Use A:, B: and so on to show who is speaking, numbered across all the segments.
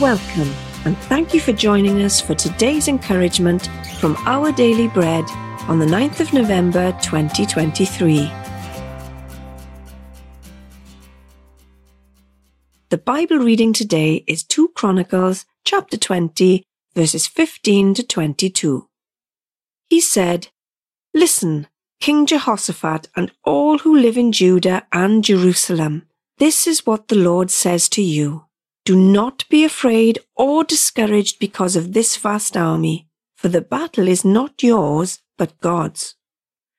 A: Welcome, and thank you for joining us for today's encouragement from Our Daily Bread on the 9th of November 2023. The Bible reading today is 2 Chronicles chapter 20, verses 15 to 22. He said, Listen, King Jehoshaphat and all who live in Judah and Jerusalem. This is what the Lord says to you. Do not be afraid or discouraged because of this vast army, for the battle is not yours, but God's.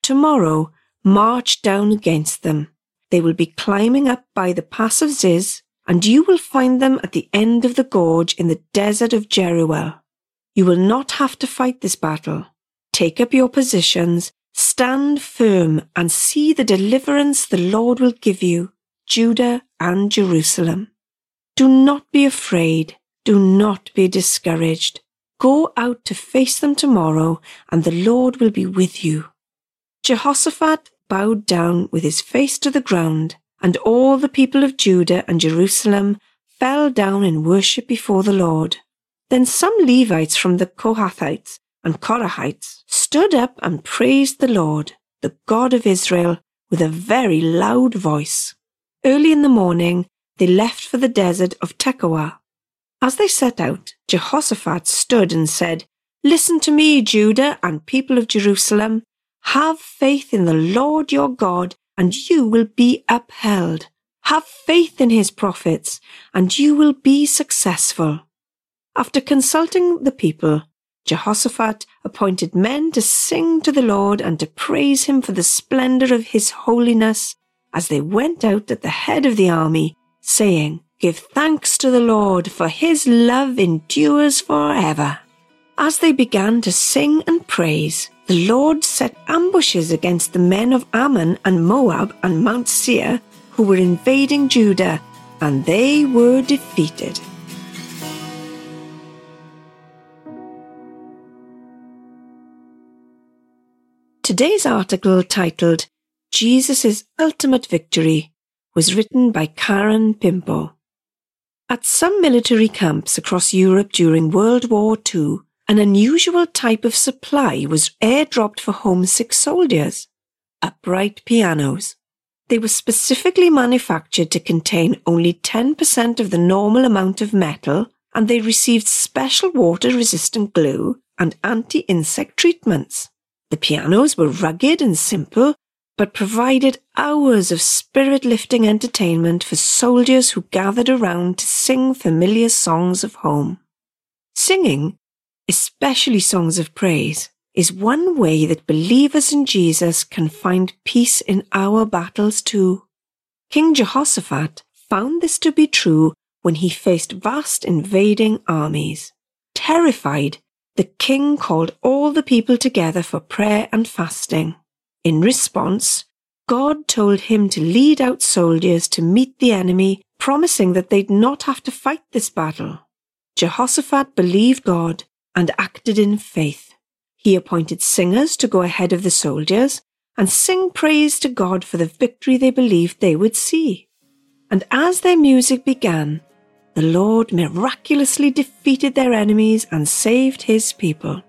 A: Tomorrow, march down against them. They will be climbing up by the pass of Ziz, and you will find them at the end of the gorge in the desert of Jeruel. You will not have to fight this battle. Take up your positions, stand firm, and see the deliverance the Lord will give you, Judah and Jerusalem. Do not be afraid. Do not be discouraged. Go out to face them tomorrow, and the Lord will be with you. Jehoshaphat bowed down with his face to the ground, and all the people of Judah and Jerusalem fell down in worship before the Lord. Then some Levites from the Kohathites and Korahites stood up and praised the Lord, the God of Israel, with a very loud voice. Early in the morning, they left for the desert of Tekoa. As they set out, Jehoshaphat stood and said, Listen to me, Judah and people of Jerusalem. Have faith in the Lord your God, and you will be upheld. Have faith in his prophets, and you will be successful. After consulting the people, Jehoshaphat appointed men to sing to the Lord and to praise him for the splendor of his holiness as they went out at the head of the army saying, Give thanks to the Lord, for his love endures forever. As they began to sing and praise, the Lord set ambushes against the men of Ammon and Moab and Mount Seir who were invading Judah, and they were defeated. Today's article titled Jesus' Ultimate Victory was written by Karen Pimpo. At some military camps across Europe during World War II, an unusual type of supply was airdropped for homesick soldiers upright pianos. They were specifically manufactured to contain only 10% of the normal amount of metal, and they received special water resistant glue and anti insect treatments. The pianos were rugged and simple, but provided hours of spirit lifting entertainment for soldiers who gathered around to sing familiar songs of home. Singing, especially songs of praise, is one way that believers in Jesus can find peace in our battles too. King Jehoshaphat found this to be true when he faced vast invading armies. Terrified, the king called all the people together for prayer and fasting. In response, God told him to lead out soldiers to meet the enemy, promising that they'd not have to fight this battle. Jehoshaphat believed God and acted in faith. He appointed singers to go ahead of the soldiers and sing praise to God for the victory they believed they would see. And as their music began, the Lord miraculously defeated their enemies and saved his people.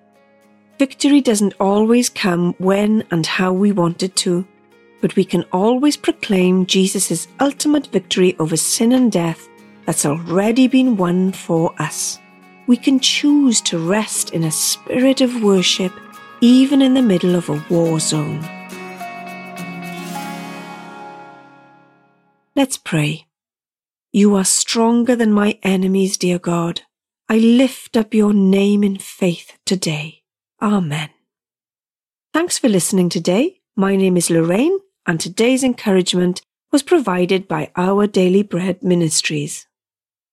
A: Victory doesn't always come when and how we want it to, but we can always proclaim Jesus' ultimate victory over sin and death that's already been won for us. We can choose to rest in a spirit of worship even in the middle of a war zone. Let's pray. You are stronger than my enemies, dear God. I lift up your name in faith today. Amen. Thanks for listening today. My name is Lorraine, and today's encouragement was provided by Our Daily Bread Ministries.